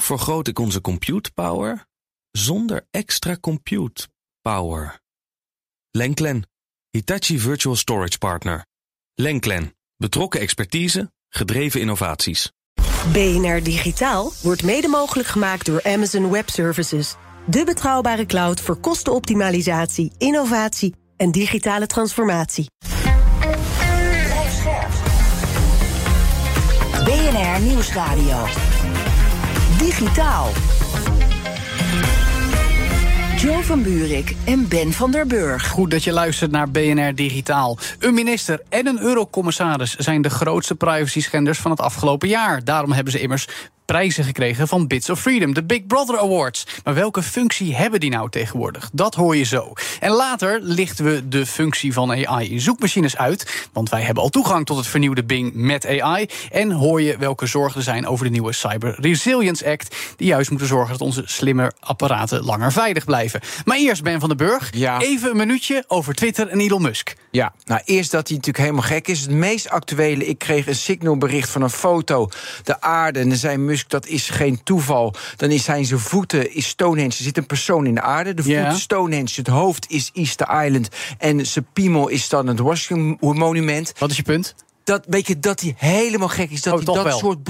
Vergroot ik onze compute power zonder extra compute power? Lenklen, Hitachi Virtual Storage Partner. Lenklen, betrokken expertise, gedreven innovaties. BNR Digitaal wordt mede mogelijk gemaakt door Amazon Web Services. De betrouwbare cloud voor kostenoptimalisatie, innovatie en digitale transformatie. BNR Nieuwsradio. Digitaal. Jo van Buurik en Ben van der Burg. Goed dat je luistert naar BNR Digitaal. Een minister en een eurocommissaris zijn de grootste privacy-schenders van het afgelopen jaar. Daarom hebben ze immers prijzen gekregen van Bits of Freedom, de Big Brother Awards. Maar welke functie hebben die nou tegenwoordig? Dat hoor je zo. En later lichten we de functie van AI in zoekmachines uit. Want wij hebben al toegang tot het vernieuwde Bing met AI. En hoor je welke zorgen er zijn over de nieuwe Cyber Resilience Act. Die juist moeten zorgen dat onze slimme apparaten langer veilig blijven. Maar eerst Ben van den Burg. Ja. Even een minuutje over Twitter en Elon Musk. Ja, nou eerst dat hij natuurlijk helemaal gek is. Het meest actuele, ik kreeg een signalbericht van een foto. De aarde, en er zei Musk, dat is geen toeval. Dan is zijn zijn voeten, is Stonehenge, er zit een persoon in de aarde. De voeten Stonehenge, het hoofd is Easter Island. En zijn piemel is dan het Washington Monument. Wat is je punt? Dat, weet je, dat hij helemaal gek is. Dat Oh, hij dat wel. soort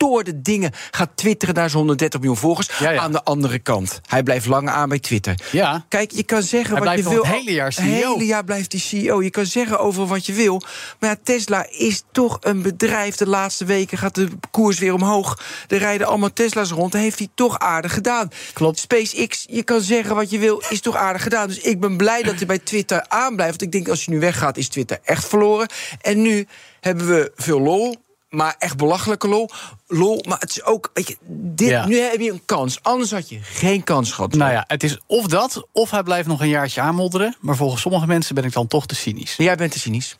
gestoorde dingen gaat twitteren naar zijn 130 miljoen volgers. Ja, ja. Aan de andere kant, hij blijft langer aan bij Twitter. Ja. Kijk, je kan zeggen Hij wat je blijft wil. het hele jaar CEO. Het hele jaar blijft hij CEO. Je kan zeggen over wat je wil. Maar ja, Tesla is toch een bedrijf. De laatste weken gaat de koers weer omhoog. Er rijden allemaal Tesla's rond. Dat heeft hij toch aardig gedaan. Klopt. SpaceX, je kan zeggen wat je wil, is toch aardig gedaan. Dus ik ben blij dat hij bij Twitter aanblijft. Want ik denk, als je nu weggaat, is Twitter echt verloren. En nu hebben we veel lol. Maar echt belachelijke lol. Lol, maar het is ook. Weet je, dit, Ja. nu heb je een kans. Anders had je geen kans gehad. Nou ja, het is of dat, of hij blijft nog een jaartje aanmodderen. Maar volgens sommige mensen ben ik dan toch te cynisch. Jij bent te cynisch.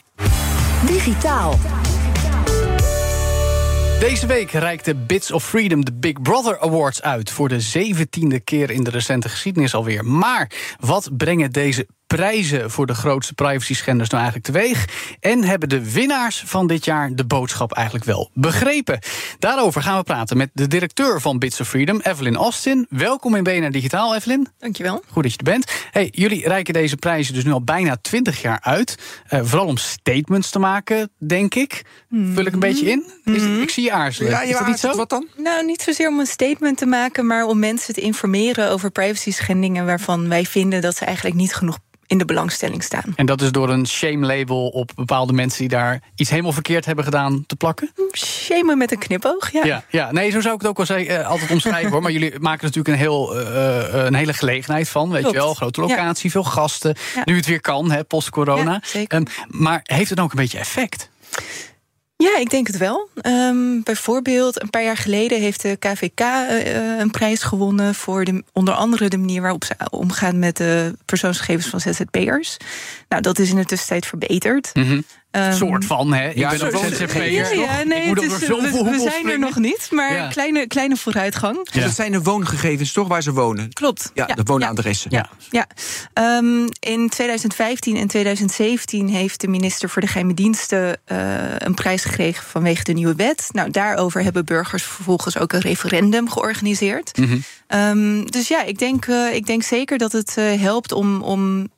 Digitaal. Deze week reikte Bits of Freedom de Big Brother Awards uit. Voor de zeventiende keer in de recente geschiedenis alweer. Maar wat brengen deze prijzen voor de grootste privacy-schenders nou eigenlijk teweeg? En hebben de winnaars van dit jaar de boodschap eigenlijk wel begrepen? Daarover gaan we praten met de directeur van Bits of Freedom, Evelyn Austin. Welkom in BNR Digitaal, Evelyn. Dankjewel. Goed dat je er bent. Hey, jullie reiken deze prijzen dus nu al bijna 20 jaar uit. Eh, vooral om statements te maken, denk ik. Vul ik een beetje in? Is, ik zie je aarzelen. Ja, is je dat niet zo? Wat dan? Nou, niet zozeer om een statement te maken, maar om mensen te informeren over privacy schendingen waarvan wij vinden dat ze eigenlijk niet genoeg in de belangstelling staan. En dat is door een shame-label op bepaalde mensen die daar iets helemaal verkeerd hebben gedaan te plakken? Shamen met een knipoog, ja. Ja, ja. nee, zo zou ik het ook wel zeggen, eh, altijd omschrijven hoor. Maar jullie maken natuurlijk een, heel, eh, eh, een hele gelegenheid van. Weet Klopt. je wel, grote locatie, veel gasten. Ja. Nu het weer kan, post-corona. Ehm, maar heeft het ook een beetje effect? Ja, ik denk het wel. Ehm, bijvoorbeeld, een paar jaar geleden heeft de KVK eh, eh, een prijs gewonnen voor de, onder andere de manier waarop ze omgaan met de persoonsgegevens van ZZP'ers. Nou, dat is in de tussentijd verbeterd. Ehm, soort van, hè? Ik ja, ben soort- ZZP'er. Ja, ja, nee, het is- we, we zijn er nog niet, maar Ja. kleine, kleine vooruitgang. Ja. Dat zijn de woongegevens toch waar ze wonen? Klopt. Ja, de woonadressen. Ja. Ja, Ehm, in 2015 en 2017 heeft de minister voor de geheime diensten eh, een prijs gekregen vanwege de nieuwe wet. Nou, daarover hebben burgers vervolgens ook een referendum georganiseerd. Mhm. Ehm, dus ja, ik denk, eh, ik denk zeker dat het eh, helpt om, om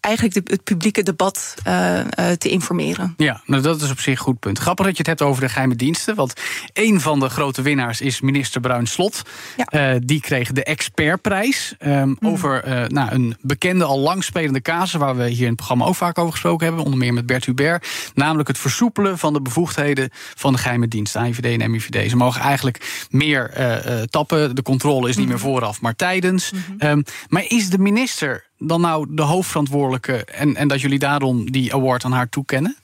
eigenlijk de, het publieke debat eh, eh, te informeren. Ja, nou dat is op zich een goed punt. Grappig dat je het hebt over de geheime diensten. Want een van de grote winnaars is minister Bruin Slot. Ja. Eh, die kreeg de expertprijs ehm, over eh, nou, een bekende, al lang spelende casus... waar we hier in het programma ook vaak over gesproken hebben. Onder meer met Bert Hubert. Namelijk het versoepelen van de bevoegdheden van de geheime diensten. AIVD en MIVD. Ze mogen eigenlijk meer tappen. De controle is niet meer vooraf, maar tijdens. Ehm, maar is de minister dan nou de hoofdverantwoordelijke... En, en dat jullie daarom die award aan haar toekennen?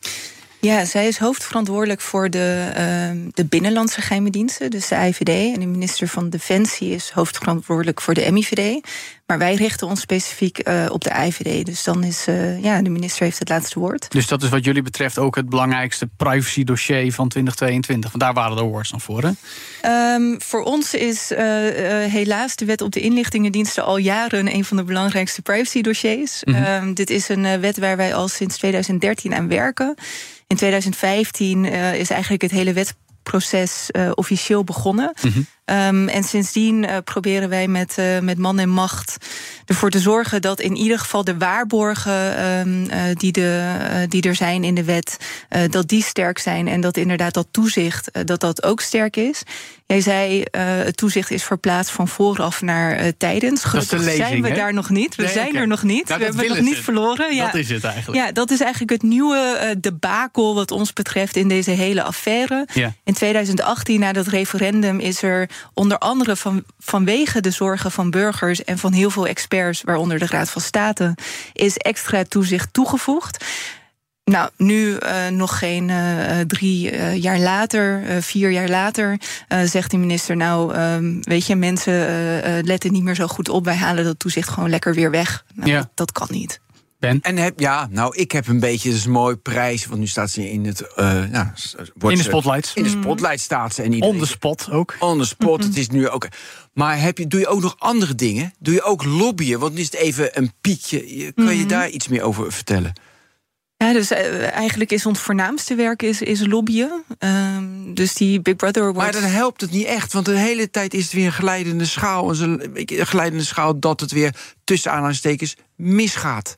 Ja, zij is hoofdverantwoordelijk voor de, ehm, de binnenlandse geheime diensten, dus de IVD. En de minister van Defensie is hoofdverantwoordelijk voor de MIVD. Maar wij richten ons specifiek eh, op de IVD. Dus dan is eh, ja, de minister heeft het laatste woord. Dus dat is wat jullie betreft ook het belangrijkste privacy dossier van 2022. Want daar waren de awards dan voor, hè? Ehm, voor ons is eh, helaas de wet op de inlichtingendiensten al jaren een van de belangrijkste privacy dossiers. Ehm, dit is een wet waar wij al sinds 2013 aan werken. In 2015 eh, is eigenlijk het hele wetproces eh, officieel begonnen. Um, en sindsdien uh, proberen wij met, uh, met man en macht ervoor te zorgen dat in ieder geval de waarborgen um, uh, die, de, die er zijn in de wet, dat die sterk zijn. En dat inderdaad dat toezicht, dat dat ook sterk is. Jij zei, het toezicht is verplaatst van vooraf naar tijdens. Gelukkig lezing, zijn we daar nog niet. We Nee, zijn er nog niet. Nou, we hebben nog niet verloren. Ja. Dat is het eigenlijk. Ja, dat is eigenlijk het nieuwe debakel wat ons betreft in deze hele affaire. Ja. In 2018, na dat referendum, is er onder andere van, vanwege de zorgen van burgers en van heel veel experts, waaronder de Raad van State, is extra toezicht toegevoegd. Nou, nu uh, nog geen uh, drie uh, jaar later, vier jaar later, zegt de minister: Nou, um, weet je, mensen letten niet meer zo goed op. Wij halen dat toezicht gewoon lekker weer weg. Nou, Ja. dat, dat kan niet. Ben? En heb, ja, nou, ik heb een beetje, een mooi prijs, want nu staat ze in het. eh nou, In de spotlights. In de spotlight staat ze. En iedereen- On the spot ook. On the spot, het is nu ook. Maar heb je, doe je ook nog andere dingen? Doe je ook lobbyen? Want nu is het even een piekje. Je- Kan je daar iets meer over vertellen? Ja, dus uh, eigenlijk is ons voornaamste werk is, is lobbyen. Um, dus die Big Brother Awards... Maar dan helpt het niet echt, want de hele tijd is het weer een geleidende schaal. Een geleidende schaal dat het weer tussen aanhalingstekens misgaat.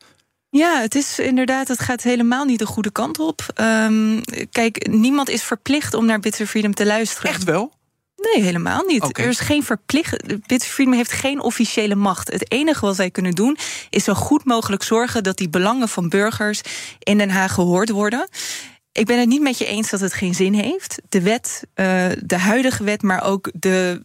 Ja, het is inderdaad, het gaat helemaal niet de goede kant op. Um, kijk, niemand is verplicht om naar Bits of Freedom te luisteren. Echt wel? Nee, helemaal niet. Er is geen verplicht. Bits of Freedom heeft geen officiële macht. Het enige wat wij kunnen doen is zo goed mogelijk zorgen dat die belangen van burgers in Den Haag gehoord worden. Ik ben het niet met je eens dat het geen zin heeft. De wet, uh, de huidige wet, maar ook de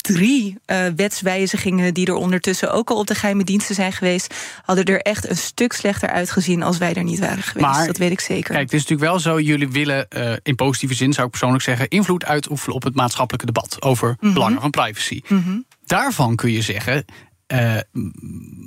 drie uh, wetswijzigingen die er ondertussen ook al op de geheime diensten zijn geweest, hadden er echt een stuk slechter uitgezien als wij er niet waren geweest. Maar, dat weet ik zeker. Kijk, het is natuurlijk wel zo, jullie willen uh, in positieve zin, zou ik persoonlijk zeggen, invloed uitoefenen op het maatschappelijke debat over mm -hmm. belangen van privacy. Mm -hmm. Daarvan kun je zeggen. Uh,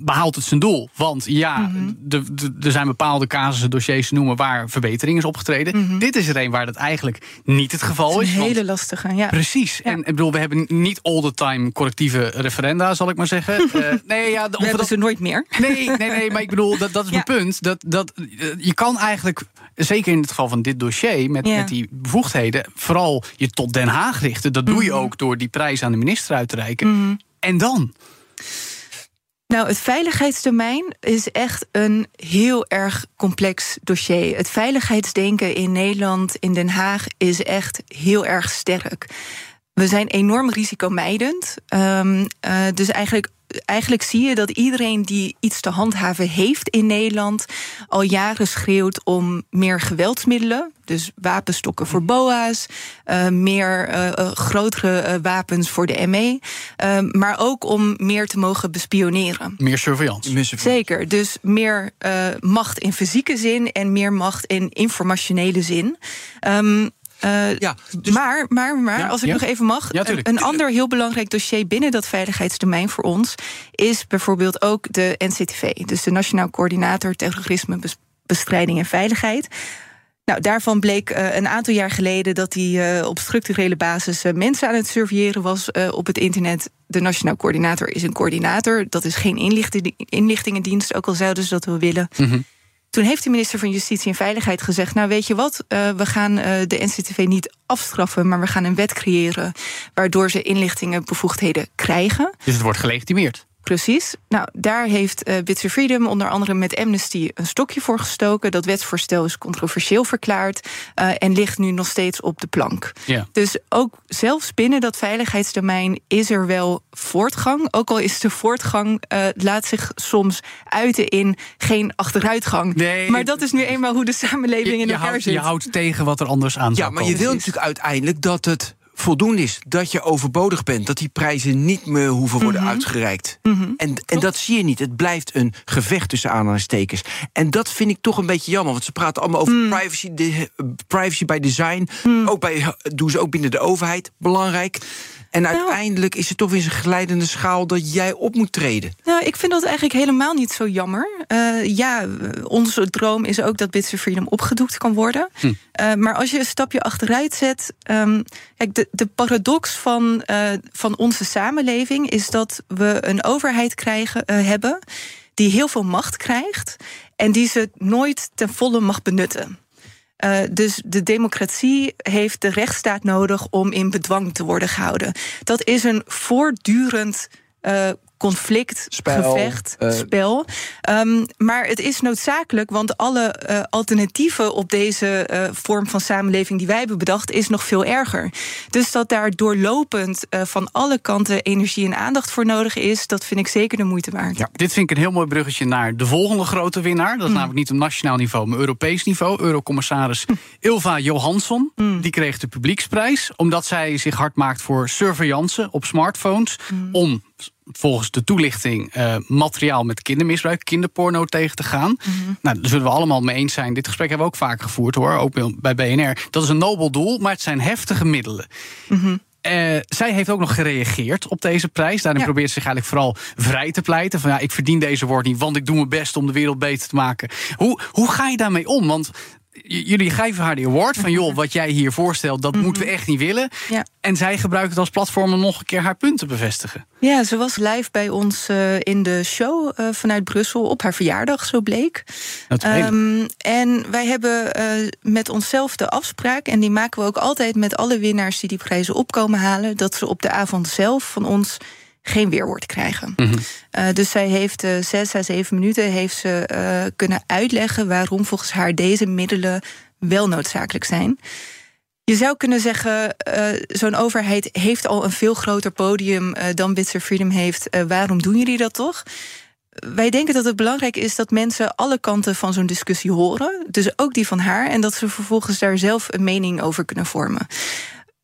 behaalt het zijn doel. Want ja, Mhm. mm -hmm. er zijn bepaalde casussen, dossiers noemen waar verbetering is opgetreden. Mhm. Dit is er een waar dat eigenlijk niet het geval is. is. Een hele want- lastige, ja. Precies. Ja. En ik bedoel, we hebben niet all the time correctieve referenda, zal ik maar zeggen. Uh, nee, ja, We hebben dat, ze nooit meer. Nee, nee, nee, maar ik bedoel, dat, dat is mijn Ja. punt. Dat, dat, eh, je kan eigenlijk, zeker in het geval van dit dossier, met, Ja. met die bevoegdheden, vooral je tot Den Haag richten. Dat doe je Mhm. ook door die prijs aan de minister uit te reiken. En dan? Nou, het veiligheidsdomein is echt een heel erg complex dossier. Het veiligheidsdenken in Nederland, in Den Haag, is echt heel erg sterk. We zijn enorm risicomijdend. Um, uh, dus eigenlijk, eigenlijk zie je dat iedereen die iets te handhaven heeft in Nederland al jaren schreeuwt om meer geweldsmiddelen. Dus wapenstokken voor BOA's, uh, meer uh, uh, grotere wapens voor de ME. maar ook om meer te mogen bespioneren. Meer surveillance. Zeker. Dus meer macht in fysieke zin en meer macht in informationele zin. Um, uh, Ja, dus- maar, maar, maar Ja, als ik ja. nog even mag. Ja, een, ander heel belangrijk dossier binnen dat veiligheidsdomein voor ons is bijvoorbeeld ook de NCTV, dus de Nationaal Coördinator Terrorisme, Bes- Bestrijding en Veiligheid. Nou, daarvan bleek uh, een aantal jaar geleden dat hij uh, op structurele basis uh, mensen aan het surveilleren was op het internet. De Nationaal Coördinator is een coördinator. Dat is geen inlichting, inlichtingendienst, ook al zouden ze dat wel willen. Mm -hmm. Toen heeft de minister van Justitie en Veiligheid gezegd: Nou, weet je wat, uh, we gaan uh, de NCTV niet afstraffen, maar we gaan een wet creëren waardoor ze inlichtingenbevoegdheden krijgen. Dus het wordt gelegitimeerd. Precies. Nou, daar heeft uh, Bits Freedom onder andere met Amnesty een stokje voor gestoken. Dat wetsvoorstel is controversieel verklaard uh, en ligt nu nog steeds op de plank. Ja. Dus ook zelfs binnen dat veiligheidsdomein is er wel voortgang. Ook al is de voortgang uh, laat zich soms uiten in geen achteruitgang. Nee, maar dat is nu eenmaal hoe de samenleving Je, in je, elkaar houdt, zit. je houdt tegen wat er anders aan Ja, zou maar je komen. wil Precies. natuurlijk uiteindelijk dat het voldoende is. Dat je overbodig bent. Dat die prijzen niet meer hoeven worden Mhm. uitgereikt. Mhm. En, en dat zie je niet. Het blijft een gevecht tussen aanhalingstekens. En dat vind ik toch een beetje jammer. Want ze praten allemaal over Mm. privacy, de, privacy by design. Ook bij, doen ze ook binnen de overheid. Belangrijk. En Nou. uiteindelijk is het toch weer zo'n glijdende schaal dat jij op moet treden. Nou, ik vind dat eigenlijk helemaal niet zo jammer. Uh, ja, onze droom is ook dat Bits of Freedom opgedoekt kan worden. Hm. Uh, maar als je een stapje achteruit zet. Um, kijk, de, de paradox van, uh, van onze samenleving is dat we een overheid krijgen, uh, hebben die heel veel macht krijgt en die ze nooit ten volle mag benutten. Uh, dus de democratie heeft de rechtsstaat nodig om in bedwang te worden gehouden. Dat is een voortdurend uh, conflict, Spel, gevecht, eh, spel. Um, maar het is noodzakelijk, want alle uh, alternatieven op deze uh, vorm van samenleving die wij hebben bedacht, is nog veel erger. Dus dat daar doorlopend van alle kanten energie en aandacht voor nodig is, dat vind ik zeker de moeite waard. Ja, dit vind ik een heel mooi bruggetje naar de volgende grote winnaar. Dat is mm. namelijk niet op nationaal niveau, maar Europees niveau. Eurocommissaris mm. Ilva Johansson. Mm. Die kreeg de publieksprijs omdat zij zich hard maakt voor surveillance op smartphones. Om volgens de toelichting uh, materiaal met kindermisbruik, kinderporno tegen te gaan. Mm -hmm. Nou, daar zullen we allemaal mee eens zijn. Dit gesprek hebben we ook vaak gevoerd hoor, ook bij BNR. Dat is een nobel doel, maar het zijn heftige middelen. Mm -hmm. Uh, zij heeft ook nog gereageerd op deze prijs. Daarin ja. probeert ze zich eigenlijk vooral vrij te pleiten. Van ja, ik verdien deze woord niet, want ik doe mijn best om de wereld beter te maken. Hoe, hoe ga je daarmee om? Want jullie geven haar die award van joh, wat jij hier voorstelt, dat moeten we echt niet willen. Ja. En zij gebruikt het als platform om nog een keer haar punten te bevestigen. Ja, ze was live bij ons uh, in de show uh, vanuit Brussel op haar verjaardag, zo bleek. Um, en wij hebben uh, met onszelf de afspraak, en die maken we ook altijd met alle winnaars die die prijzen opkomen halen, dat ze op de avond zelf van ons geen weerwoord krijgen. Mm -hmm. uh, dus zij heeft uh, zes à zeven minuten heeft ze, uh, kunnen uitleggen waarom volgens haar deze middelen wel noodzakelijk zijn. Je zou kunnen zeggen, zo'n overheid heeft al een veel groter podium dan Bits Freedom heeft. waarom doen jullie dat toch? Wij denken dat het belangrijk is dat mensen alle kanten van zo'n discussie horen. Dus ook die van haar. En dat ze vervolgens daar zelf een mening over kunnen vormen.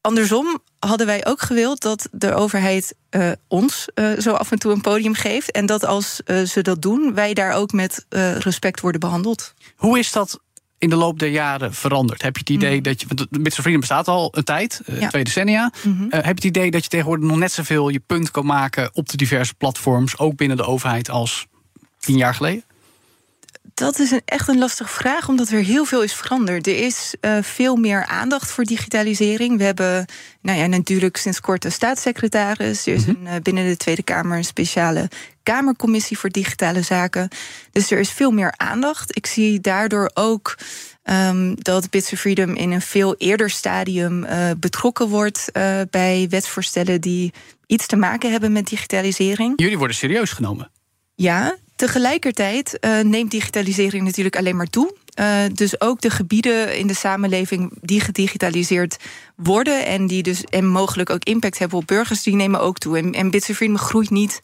Andersom hadden wij ook gewild dat de overheid uh, ons uh, zo af en toe een podium geeft. En dat als uh, ze dat doen, wij daar ook met respect worden behandeld. Hoe is dat in de loop der jaren veranderd? Heb je het idee mm. dat je. Of Freedom bestaat al een tijd, ja. twee decennia. Mm -hmm. heb je het idee dat je tegenwoordig nog net zoveel je punt kan maken op de diverse platforms, ook binnen de overheid, als tien jaar geleden? Dat is een, echt een lastige vraag, omdat er heel veel is veranderd. Er is uh, veel meer aandacht voor digitalisering. We hebben nou ja, natuurlijk sinds kort een staatssecretaris. Er is een, uh, binnen de Tweede Kamer een speciale Kamercommissie voor digitale zaken. Dus er is veel meer aandacht. Ik zie daardoor ook um, dat Bits of Freedom in een veel eerder stadium uh, betrokken wordt bij wetsvoorstellen die iets te maken hebben met digitalisering. Jullie worden serieus genomen. Ja, Tegelijkertijd uh, neemt digitalisering natuurlijk alleen maar toe. Uh, dus ook de gebieden in de samenleving die gedigitaliseerd worden en die dus en mogelijk ook impact hebben op burgers, die nemen ook toe. En, en Bits groeit niet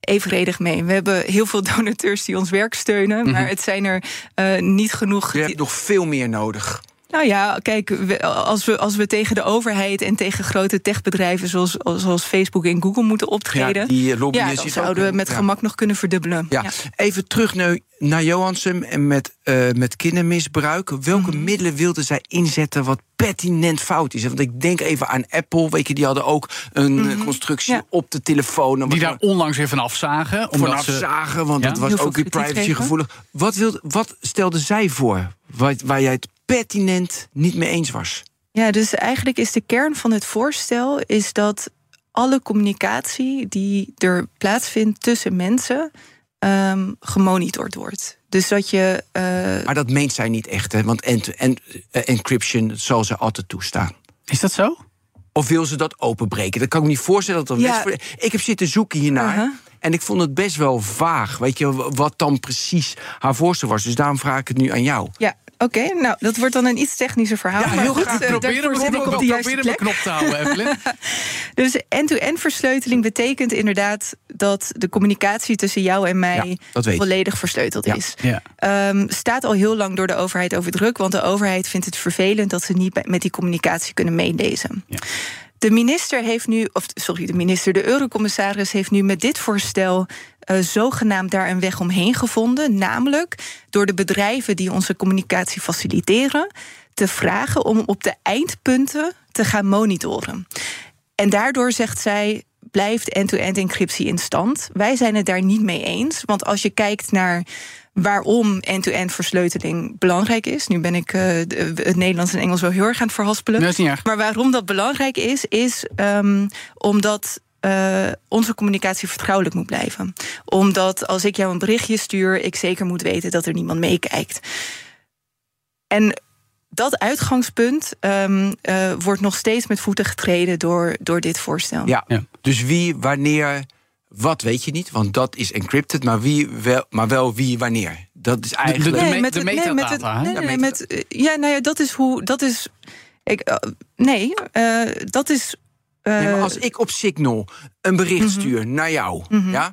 evenredig mee. We hebben heel veel donateurs die ons werk steunen, mm -hmm. maar het zijn er uh, niet genoeg. Je hebt nog veel meer nodig. Nou ja, kijk, als we, als we tegen de overheid en tegen grote techbedrijven zoals, zoals Facebook en Google moeten optreden, ja, die ja, dan zouden we met ja. gemak nog kunnen verdubbelen. Ja. ja. Even terug naar, naar Johansson en met, uh, met kindermisbruik. Welke mm. middelen wilden zij inzetten wat pertinent fout is? Want ik denk even aan Apple, weet je, die hadden ook een mm. constructie op de telefoon. Die daar onlangs even vanaf zagen. Vanaf ze... zagen, want dat was ook weer privacygevoelig. Wat, wilde, wat stelde zij voor waar, waar jij het pertinent niet mee eens was. Ja, dus eigenlijk is de kern van het voorstel is dat alle communicatie die er plaatsvindt tussen mensen um, gemonitord wordt. Dus dat je. Uh... Maar dat meent zij niet echt, hè? Want en, en, uh, encryption zal ze altijd toestaan. Is dat zo? Of wil ze dat openbreken? Dat kan ik me niet voorstellen. Dat ja. Ik heb zitten zoeken hiernaar. Uh -huh. En ik vond het best wel vaag. Weet je, wat dan precies haar voorstel was. Dus daarom vraag ik het nu aan jou. Ja, Oké, okay, nou, dat wordt dan een iets technischer verhaal. Ja, heel goed. graag. Proberen we mijn knop te houden, Evelyn. dus end-to-end versleuteling betekent inderdaad... dat de communicatie tussen jou en mij ja, volledig versleuteld ja. is. Um, staat al heel lang door de overheid over druk... want de overheid vindt het vervelend dat ze niet met die communicatie kunnen meelezen. Ja. De minister heeft nu, of sorry, de minister, de eurocommissaris heeft nu met dit voorstel uh, zogenaamd daar een weg omheen gevonden. Namelijk door de bedrijven die onze communicatie faciliteren te vragen om op de eindpunten te gaan monitoren. En daardoor zegt zij. Blijft end-to-end encryptie in stand? Wij zijn het daar niet mee eens. Want als je kijkt naar waarom end-to-end versleuteling belangrijk is. Nu ben ik uh, het Nederlands en Engels wel heel erg aan het verhaspelen. Nee, maar waarom dat belangrijk is, is um, omdat uh, onze communicatie vertrouwelijk moet blijven. Omdat als ik jou een berichtje stuur, ik zeker moet weten dat er niemand meekijkt. En dat uitgangspunt um, uh, wordt nog steeds met voeten getreden door, door dit voorstel. Ja, ja, dus wie, wanneer, wat weet je niet, want dat is encrypted, maar, wie wel, maar wel wie, wanneer. Dat is eigenlijk. De, de, met, de metadata. Nee, met, nee, met, ja, nou ja, dat is hoe. Dat is. Ik, uh, nee, uh, dat is. Nee, maar als ik op Signal een bericht mm -hmm. stuur naar jou, mm -hmm. ja,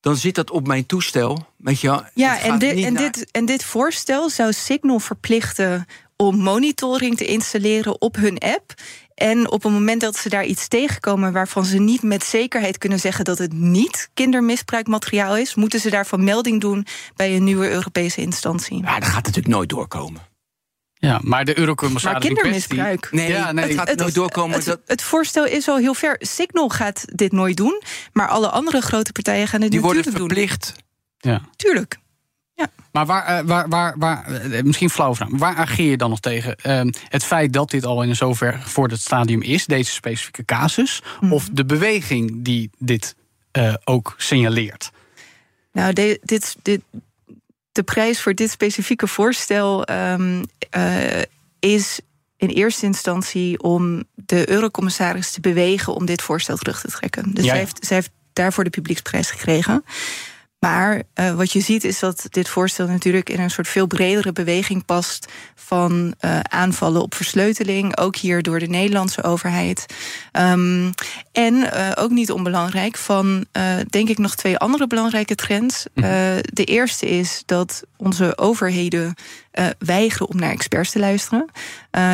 dan zit dat op mijn toestel. Weet je, ja, en, dit, en, naar... dit, en dit voorstel zou Signal verplichten om monitoring te installeren op hun app. En op het moment dat ze daar iets tegenkomen waarvan ze niet met zekerheid kunnen zeggen dat het niet kindermisbruikmateriaal is, moeten ze daarvan melding doen bij een nieuwe Europese instantie. Ja, dat gaat natuurlijk nooit doorkomen. Ja, maar de eurocommissaris Maar kindermisbruik. Nee, ja, nee, het gaat het, nooit doorkomen. Het, het, het, voorstel is al heel ver. Signal gaat dit nooit doen, maar alle andere grote partijen gaan het Die natuurlijk worden verplicht. doen. Ja. Tuurlijk. Ja. Maar waar, waar, waar, waar, misschien flauw vraag, waar ageer je dan nog tegen? Uh, het feit dat dit al in zover voor het stadium is, deze specifieke casus, mm. of de beweging die dit uh, ook signaleert? Nou, de, dit, dit, de prijs voor dit specifieke voorstel um, uh, is in eerste instantie om de eurocommissaris te bewegen om dit voorstel terug te trekken. Dus ja, ja. Zij, heeft, zij heeft daarvoor de publieksprijs gekregen. Maar uh, wat je ziet is dat dit voorstel natuurlijk in een soort veel bredere beweging past van uh, aanvallen op versleuteling, ook hier door de Nederlandse overheid. Um, en uh, ook niet onbelangrijk van, denk ik, nog twee andere belangrijke trends. de eerste is dat onze overheden weigeren om naar experts te luisteren.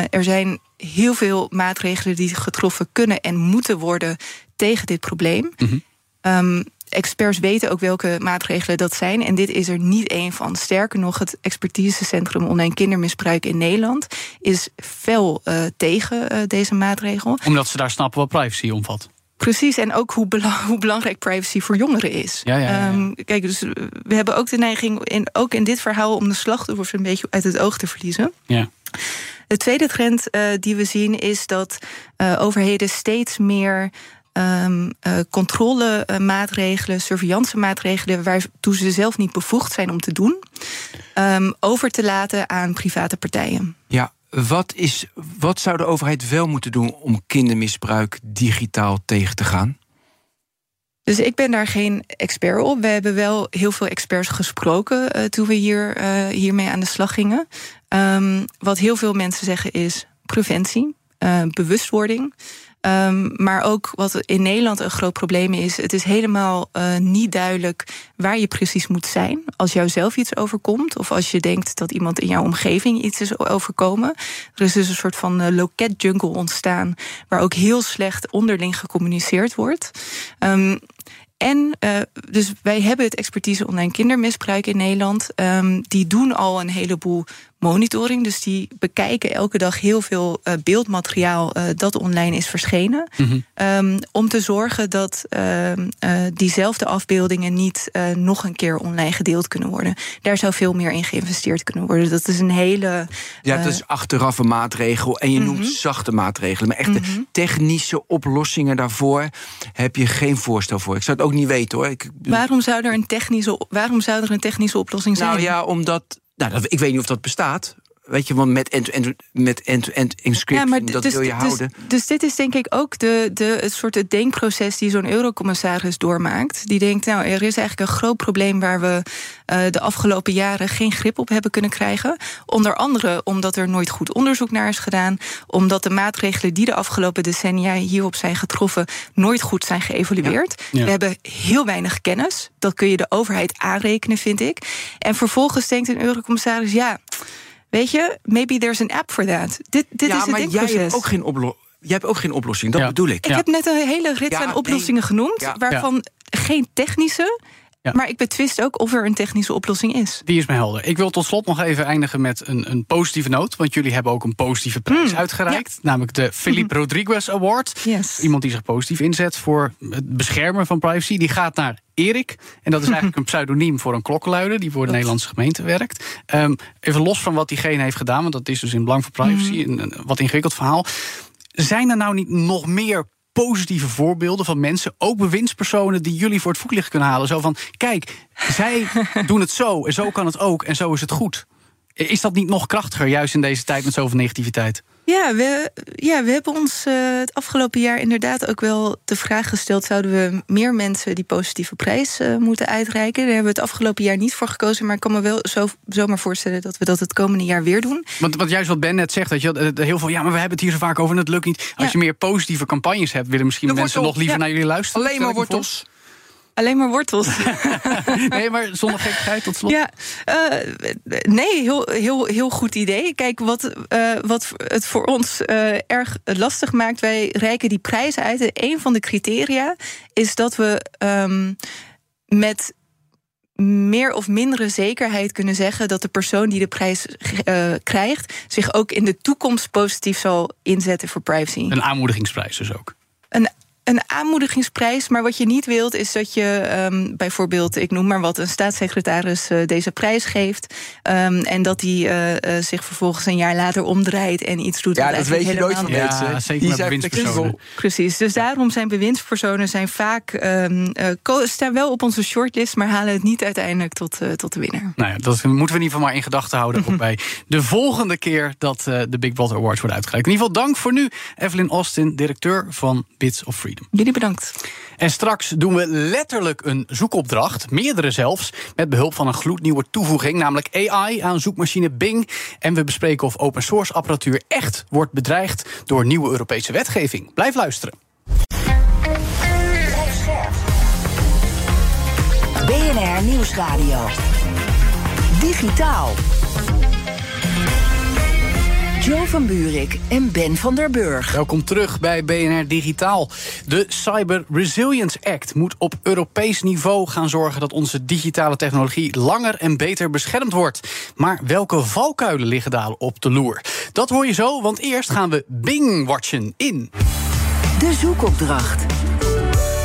er zijn heel veel maatregelen die getroffen kunnen en moeten worden tegen dit probleem. Mm -hmm. um, experts weten ook welke maatregelen dat zijn. En dit is er niet één van. Sterker nog, het expertisecentrum online kindermisbruik in Nederland is fel uh, tegen uh, deze maatregel. Omdat ze daar snappen wat privacy omvat. Precies, en ook hoe, bela hoe, belangrijk privacy voor jongeren is. Ja, ja, ja, um, kijk, dus we hebben ook de neiging, in, ook in dit verhaal, om de slachtoffers een beetje uit het oog te verliezen. Ja. De tweede trend uh, die we zien is dat overheden steeds meer um, uh, controlemaatregelen, surveillancemaatregelen, waartoe ze zelf niet bevoegd zijn om te doen, um, over te laten aan private partijen. Ja, wat, is, wat zou de overheid wel moeten doen om kindermisbruik digitaal tegen te gaan? Dus ik ben daar geen expert op. We hebben wel heel veel experts gesproken uh, toen we hier, uh, hiermee aan de slag gingen. Um, wat heel veel mensen zeggen is preventie, uh, bewustwording. Um, maar ook wat in Nederland een groot probleem is: het is helemaal uh, niet duidelijk waar je precies moet zijn als jou zelf iets overkomt, of als je denkt dat iemand in jouw omgeving iets is overkomen. Er is dus een soort van uh, loket jungle ontstaan, waar ook heel slecht onderling gecommuniceerd wordt. Um, en uh, dus wij hebben het expertise online kindermisbruik in Nederland. Um, die doen al een heleboel monitoring. Dus die bekijken elke dag heel veel uh, beeldmateriaal uh, dat online is verschenen. Mm -hmm. um, om te zorgen dat uh, diezelfde afbeeldingen niet nog een keer online gedeeld kunnen worden. Daar zou veel meer in geïnvesteerd kunnen worden. Dat is een hele. Ja, dat is achteraf een maatregel. En je noemt mm -hmm. zachte maatregelen. Maar echte mm -hmm. technische oplossingen daarvoor heb je geen voorstel voor. Ik zou het ook niet weten hoor. Ik... Waarom, zou er een technische, waarom zou er een technische oplossing zijn? Nou ja, omdat nou, ik weet niet of dat bestaat. Weet je, want met end-to-end met ja, dat dus, wil je dus, houden. Dus dit is denk ik ook de, de, het soort het denkproces die zo'n eurocommissaris doormaakt. Die denkt, nou, er is eigenlijk een groot probleem waar we uh, de afgelopen jaren geen grip op hebben kunnen krijgen. Onder andere omdat er nooit goed onderzoek naar is gedaan. Omdat de maatregelen die de afgelopen decennia hierop zijn getroffen, nooit goed zijn geëvalueerd. Ja. Ja. We hebben heel weinig kennis. Dat kun je de overheid aanrekenen, vind ik. En vervolgens denkt een eurocommissaris, ja. Weet je, maybe there's an app for that. Dit, dit ja, is het maar jij hebt ook geen oplossing. Jij hebt ook geen oplossing, dat ja. bedoel ik. Ik heb net een hele rit aan oplossingen nee. genoemd, waarvan geen technische, ja. Maar ik betwist ook of er een technische oplossing is. Die is mij helder. Ik wil tot slot nog even eindigen met een, een positieve noot. Want jullie hebben ook een positieve prijs mm. uitgereikt. Ja. Namelijk de Philippe mm. Rodriguez Award. Yes. Iemand die zich positief inzet voor het beschermen van privacy. Die gaat naar Erik. En dat is eigenlijk een pseudoniem voor een klokkenluider die voor de Nederlandse gemeente werkt. Um, even los van wat diegene heeft gedaan, want dat is dus in belang van privacy. Mm. Een, een wat ingewikkeld verhaal. Zijn er nou niet nog meer positieve voorbeelden van mensen, ook bewindspersonen, die jullie voor het voetlicht kunnen halen. Zo van: kijk, zij doen het zo en zo kan het ook en zo is het goed. Is dat niet nog krachtiger, juist in deze tijd met zoveel negativiteit? Ja, we, ja, we hebben ons uh, het afgelopen jaar inderdaad ook wel de vraag gesteld: zouden we meer mensen die positieve prijs uh, moeten uitreiken? Daar hebben we het afgelopen jaar niet voor gekozen, maar ik kan me wel zo, zomaar voorstellen dat we dat het komende jaar weer doen. Want, want juist wat Ben net zegt, dat je heel veel, ja, maar we hebben het hier zo vaak over en het lukt niet. Als je meer positieve campagnes hebt, willen misschien mensen nog liever naar jullie luisteren. Alleen maar wortels. Alleen maar wortels. nee, maar zonder gekkigheid tot slot. Ja, uh, nee, heel, heel, heel goed idee. Kijk, wat, uh, wat het voor ons uh, erg lastig maakt, wij reiken die prijzen uit. En een van de criteria is dat we um, met meer of mindere zekerheid kunnen zeggen dat de persoon die de prijs uh, krijgt zich ook in de toekomst positief zal inzetten voor privacy. Een aanmoedigingsprijs dus ook. Een een aanmoedigingsprijs. Maar wat je niet wilt, is dat je um, bijvoorbeeld, ik noem maar wat, een staatssecretaris uh, deze prijs geeft. Um, en dat hij uh, uh, zich vervolgens een jaar later omdraait en iets doet. Ja, dat weet je nooit van ja, mensen. Zeker met bewindspersonen. Precies. Dus daarom zijn bewindspersonen zijn vaak um, staan wel op onze shortlist, maar halen het niet uiteindelijk tot, tot de winnaar. Nou ja, dat moeten we in ieder geval maar in gedachten houden. ook bij de volgende keer dat de Big Brother Awards worden uitgereikt. In ieder geval dank voor nu, Evelyn Austin, directeur van Bits of Jullie bedankt. En straks doen we letterlijk een zoekopdracht, meerdere zelfs, met behulp van een gloednieuwe toevoeging, namelijk AI aan zoekmachine Bing. En we bespreken of open source apparatuur echt wordt bedreigd door nieuwe Europese wetgeving. Blijf luisteren. BNR Nieuwsradio. Digitaal. Jo van Buurik en Ben van der Burg. Welkom terug bij BNR Digitaal. De Cyber Resilience Act moet op Europees niveau gaan zorgen dat onze digitale technologie langer en beter beschermd wordt. Maar welke valkuilen liggen daar op de loer? Dat hoor je zo, want eerst gaan we Bing watchen in. De zoekopdracht.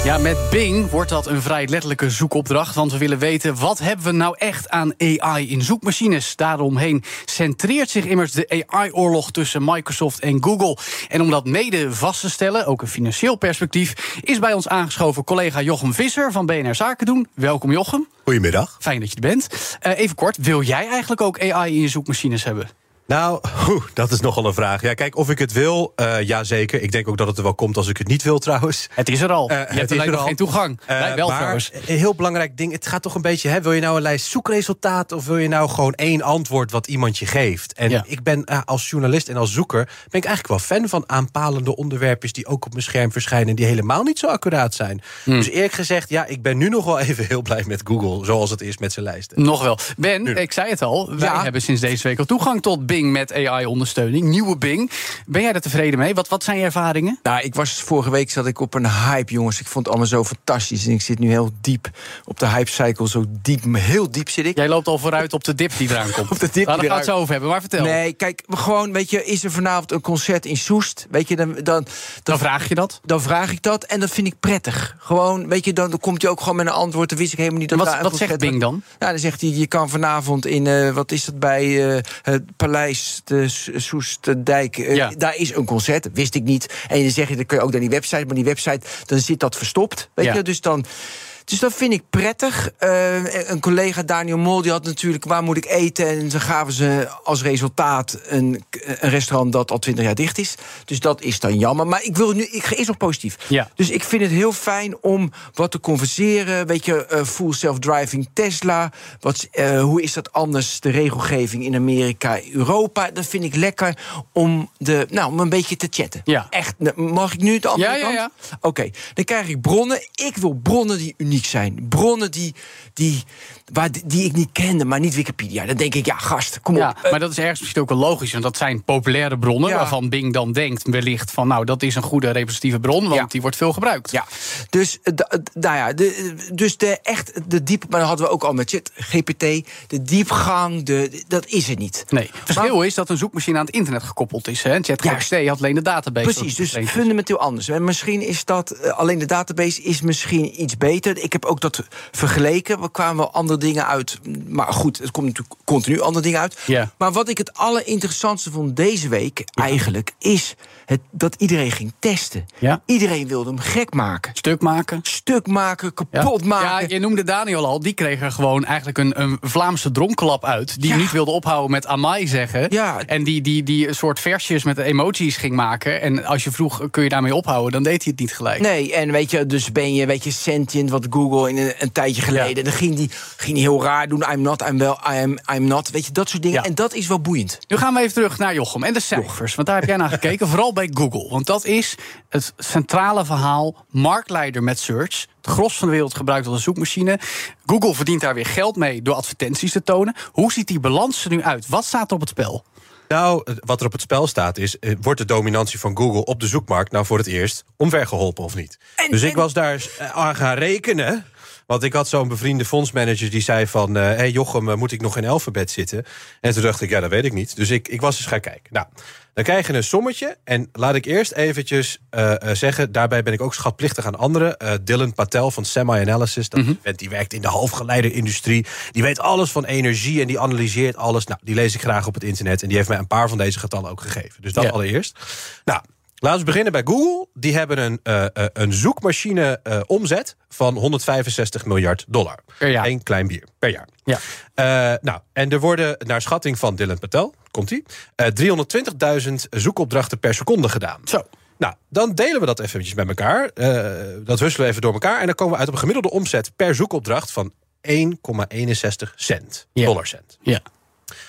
Ja, met Bing wordt dat een vrij letterlijke zoekopdracht. Want we willen weten wat hebben we nou echt aan AI in zoekmachines. Daaromheen centreert zich immers de AI-oorlog tussen Microsoft en Google. En om dat mede vast te stellen, ook een financieel perspectief, is bij ons aangeschoven collega Jochem Visser van BNR Zaken doen. Welkom Jochem. Goedemiddag. Fijn dat je er bent. Uh, even kort, wil jij eigenlijk ook AI in je zoekmachines hebben? Nou, oeh, dat is nogal een vraag. Ja, kijk, of ik het wil, uh, ja zeker. Ik denk ook dat het er wel komt als ik het niet wil trouwens. Het is er al. Uh, je hebt alleen nog geen toegang. Uh, Wij wel maar trouwens. Een heel belangrijk ding, het gaat toch een beetje... Hè, wil je nou een lijst zoekresultaten... of wil je nou gewoon één antwoord wat iemand je geeft? En ja. ik ben als journalist en als zoeker... ben ik eigenlijk wel fan van aanpalende onderwerpjes... die ook op mijn scherm verschijnen... die helemaal niet zo accuraat zijn. Hmm. Dus eerlijk gezegd, ja, ik ben nu nog wel even heel blij met Google... zoals het is met zijn lijsten. Nog wel. Ben, ik zei het al, wij ja. hebben sinds deze week al toegang tot Bing met AI-ondersteuning. Nieuwe Bing. Ben jij er tevreden mee? Wat, wat zijn je ervaringen? Nou, ik was vorige week zat ik op een hype, jongens. Ik vond het allemaal zo fantastisch. En ik zit nu heel diep op de hype-cycle. Zo diep, heel diep zit ik. Jij loopt al vooruit op de dip die eraan komt. op de dip Daar gaan we het zo over hebben, maar vertel. Nee, kijk, gewoon, weet je, is er vanavond een concert in Soest? Weet je, dan, dan, dan, dan vraag je dat? Dan vraag ik dat en dat vind ik prettig. Gewoon, weet je, dan, dan komt hij ook gewoon met een antwoord. Dan wist ik helemaal niet dat wat, daar Wat zegt Bing dan? Ja, dan zegt hij, je kan vanavond in, uh, wat is dat bij uh, het paleis, de Soestdijk, uh, ja. daar is een concert. Wist ik niet. En dan zeg je, dan kun je ook naar die website, maar die website, dan zit dat verstopt. Weet ja. je, dus dan. Dus dat vind ik prettig. Uh, een collega, Daniel Mol, die had natuurlijk... waar moet ik eten? En dan gaven ze als resultaat een, een restaurant dat al twintig jaar dicht is. Dus dat is dan jammer. Maar ik wil nu, ik ga eerst nog positief. Ja. Dus ik vind het heel fijn om wat te converseren. Weet je, uh, full self-driving Tesla. Wat, uh, hoe is dat anders, de regelgeving in Amerika, Europa? Dat vind ik lekker om, de, nou, om een beetje te chatten. Ja. Echt, mag ik nu de andere ja, kant? Ja, ja. Oké, okay. dan krijg ik bronnen. Ik wil bronnen die uniek zijn. Bronnen die, die, waar, die ik niet kende, maar niet Wikipedia. Dan denk ik, ja, gast, kom ja, op. Maar dat is ergens misschien ook wel logisch. Want dat zijn populaire bronnen ja. waarvan Bing dan denkt wellicht van... nou, dat is een goede representatieve bron, want ja. die wordt veel gebruikt. Ja, dus, nou ja, de, dus de echt, de diep... maar dat hadden we ook al met chat, GPT. De diepgang, de, dat is er niet. Nee, het verschil maar, is dat een zoekmachine aan het internet gekoppeld is. ChatGPT had alleen de database. Precies, dus fundamenteel anders. En misschien is dat, alleen de database is misschien iets beter. Ik heb ook dat vergeleken. We kwamen wel andere dingen uit. Maar goed, het komt natuurlijk continu andere dingen uit. Ja. Maar wat ik het allerinteressantste vond deze week eigenlijk... is het, dat iedereen ging testen. Ja. Iedereen wilde hem gek maken. Stuk maken. Stuk maken, kapot Ja, maken. je noemde Daniel al. Die kreeg er gewoon eigenlijk een, een Vlaamse dronkenlap uit. Die Ja. niet wilde ophouden met Amai zeggen. Ja. En die, die, die een soort versjes met emoties ging maken. En als je vroeg, kun je daarmee ophouden? Dan deed hij het niet gelijk. Nee, en weet je, dus ben je, weet je, sentient, wat Google in een, een tijdje geleden. En dan ging die, ging die heel raar doen. I'm not, I'm wel, I'm, I'm not. Weet je, dat soort dingen. Ja. En dat is wel boeiend. Nu gaan we even terug naar Jochem en de cijfers. Want daar heb jij naar gekeken, vooral bij Google. Want dat is het centrale verhaal. Marktleider met search. Het gros van de wereld gebruikt als een zoekmachine. Google verdient daar weer geld mee door advertenties te tonen. Hoe ziet die balans er nu uit? Wat staat er op het spel? Nou, wat er op het spel staat is... eh, wordt de dominantie van Google op de zoekmarkt... nou voor het eerst omvergeholpen of niet? dus ik was daar eh, aan gaan rekenen... Want ik had zo'n bevriende fondsmanager die zei van... hé hey Jochem, eh, moet ik nog in alfabet zitten? En toen dacht ik, ja, dat weet ik niet. Dus ik, ik was eens gaan kijken. Nou, dan krijg je een sommetje. En laat ik eerst eventjes eh, eh, zeggen... daarbij ben ik ook schatplichtig aan anderen. Eh, Dylan Patel van Semi-Analysis. Dat vent die werkt in de halfgeleiderindustrie. Die weet alles van energie en die analyseert alles. Nou, die lees ik graag op het internet. En die heeft mij een paar van deze getallen ook gegeven. Dus dat Ja. allereerst. Nou, Laten we beginnen bij Google. Die hebben een, eh, eh, een zoekmachine eh, omzet van 165 miljard dollar. Per jaar. Eén klein bier per jaar. Ja. Nou, en er worden naar schatting van Dylan Patel, komt ie, eh 320.000 zoekopdrachten per seconde gedaan. Zo. Nou, dan delen we dat eventjes met elkaar. Dat husselen we even door elkaar. En dan komen we uit op een gemiddelde omzet per zoekopdracht van 1,61 cent. Dollarcent. Ja.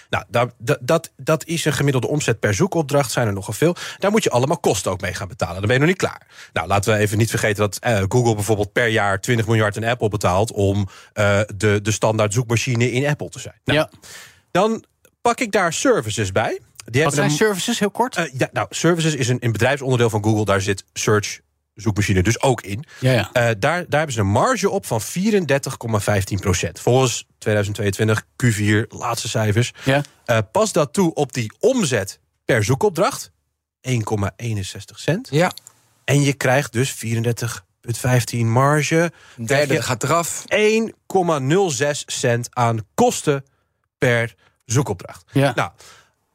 Nou, dat, dat, dat, is een gemiddelde omzet per zoekopdracht. Zijn er nogal veel. Daar moet je allemaal kosten ook mee gaan betalen. Dan ben je nog niet klaar. Nou, laten we even niet vergeten dat eh, Google bijvoorbeeld per jaar 20 miljard aan Apple betaalt. om eh, de, de standaard zoekmachine in Apple te zijn. Nou, ja. Dan pak ik daar services bij. Die Wat zijn een- services, heel kort? eh, ja, nou, services is een, een bedrijfsonderdeel van Google. Daar zit search zoekmachine dus ook in. ja, ja. Eh, daar, daar hebben ze een marge op van 34,15 procent. Volgens 2022 Q4, laatste cijfers. ja. Eh, pas dat toe op die omzet per zoekopdracht. 1,61 cent. Ja, En je krijgt dus 34,15 marge. derde gaat eraf. 1,06 cent aan kosten per zoekopdracht. Ja. Nou,